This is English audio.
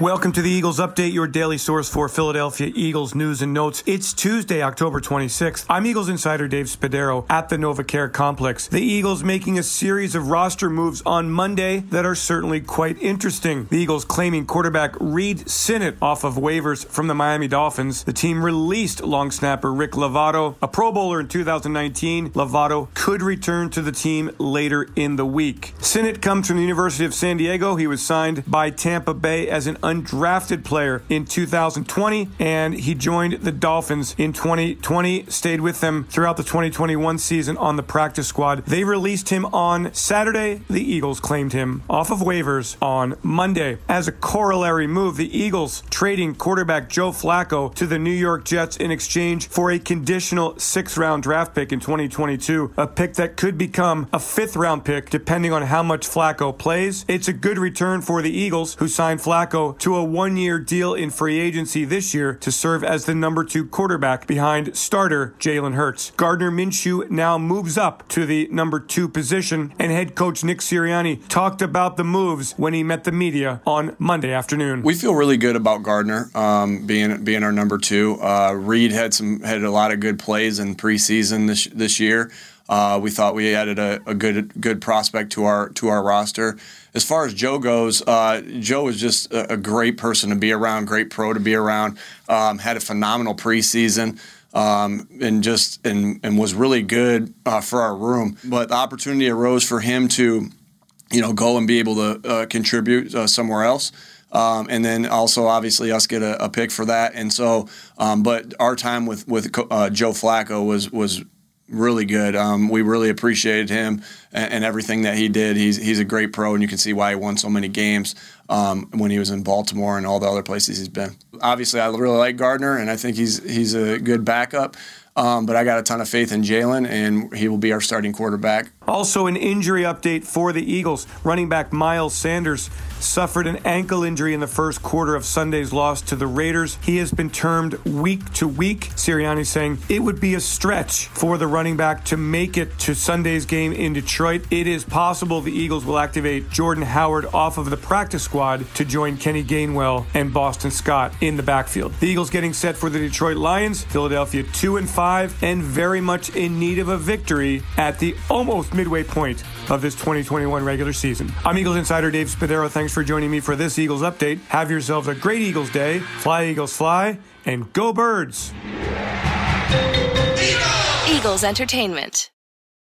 Welcome to the Eagles Update, your daily source for Philadelphia Eagles news and notes. It's Tuesday, October 26th. I'm Eagles insider Dave Spadaro at the NovaCare Complex. The Eagles making a series of roster moves on Monday that are certainly quite interesting. The Eagles claiming quarterback Reid Sinnett off of waivers from the Miami Dolphins. The team released long snapper Rick Lovato, a Pro Bowler in 2019. Lovato could return to the team later in the week. Sinnett comes from the University of San Diego. He was signed by Tampa Bay as an undrafted player in 2020, and he joined the Dolphins in 2020, stayed with them throughout the 2021 season on the practice squad. They released him on Saturday. The Eagles claimed him off of waivers on Monday. As a corollary move, the Eagles trading quarterback Joe Flacco to the New York Jets in exchange for a conditional sixth round draft pick in 2022, a pick that could become a fifth round pick depending on how much Flacco plays. It's a good return for the Eagles, who signed Flacco to a one year deal in free agency this year to serve as the number two quarterback behind starter Jalen Hurts. Gardner Minshew now moves up to the number two position, and head coach Nick Sirianni talked about the moves when he met the media on Monday afternoon. We feel really good about Gardner um, being being our number two. Uh, Reid had some had a lot of good plays in preseason this this year. Uh, we thought we added a, a, good good prospect to our to our roster. As far as Joe goes, uh, Joe is just a, a, great person to be around, great pro to be around. Um, had a phenomenal preseason. Um, and just and, and was really good uh, for our room. But the opportunity arose for him to, you know, go and be able to uh, contribute uh, somewhere else. Um, and then also obviously us get a, a pick for that. And so, um, but our time with with uh, Joe Flacco was was really good. Um, we really appreciated him and, and, everything that he did. He's he's a great pro, and you can see why he won so many games um, when he was in Baltimore and all the other places he's been. Obviously, I really like Gardner, and I think he's he's a good backup. Um, but I got a ton of faith in Jalen, and he will be our starting quarterback. Also, an injury update for the Eagles. Running back Miles Sanders suffered an ankle injury in the first quarter of Sunday's loss to the Raiders. He has been termed week to week. Sirianni saying it would be a stretch for the running back to make it to Sunday's game in Detroit. It is possible the Eagles will activate Jordan Howard off of the practice squad to join Kenny Gainwell and Boston Scott in the backfield. The Eagles getting set for the Detroit Lions. Philadelphia 2 and 5 and very much in need of a victory at the almost midway point of this 2021 regular season. I'm Eagles insider Dave Spadaro. Thanks for joining me for this Eagles update. Have yourselves a great Eagles day. Fly, Eagles, fly, and go, birds. Eagles Entertainment.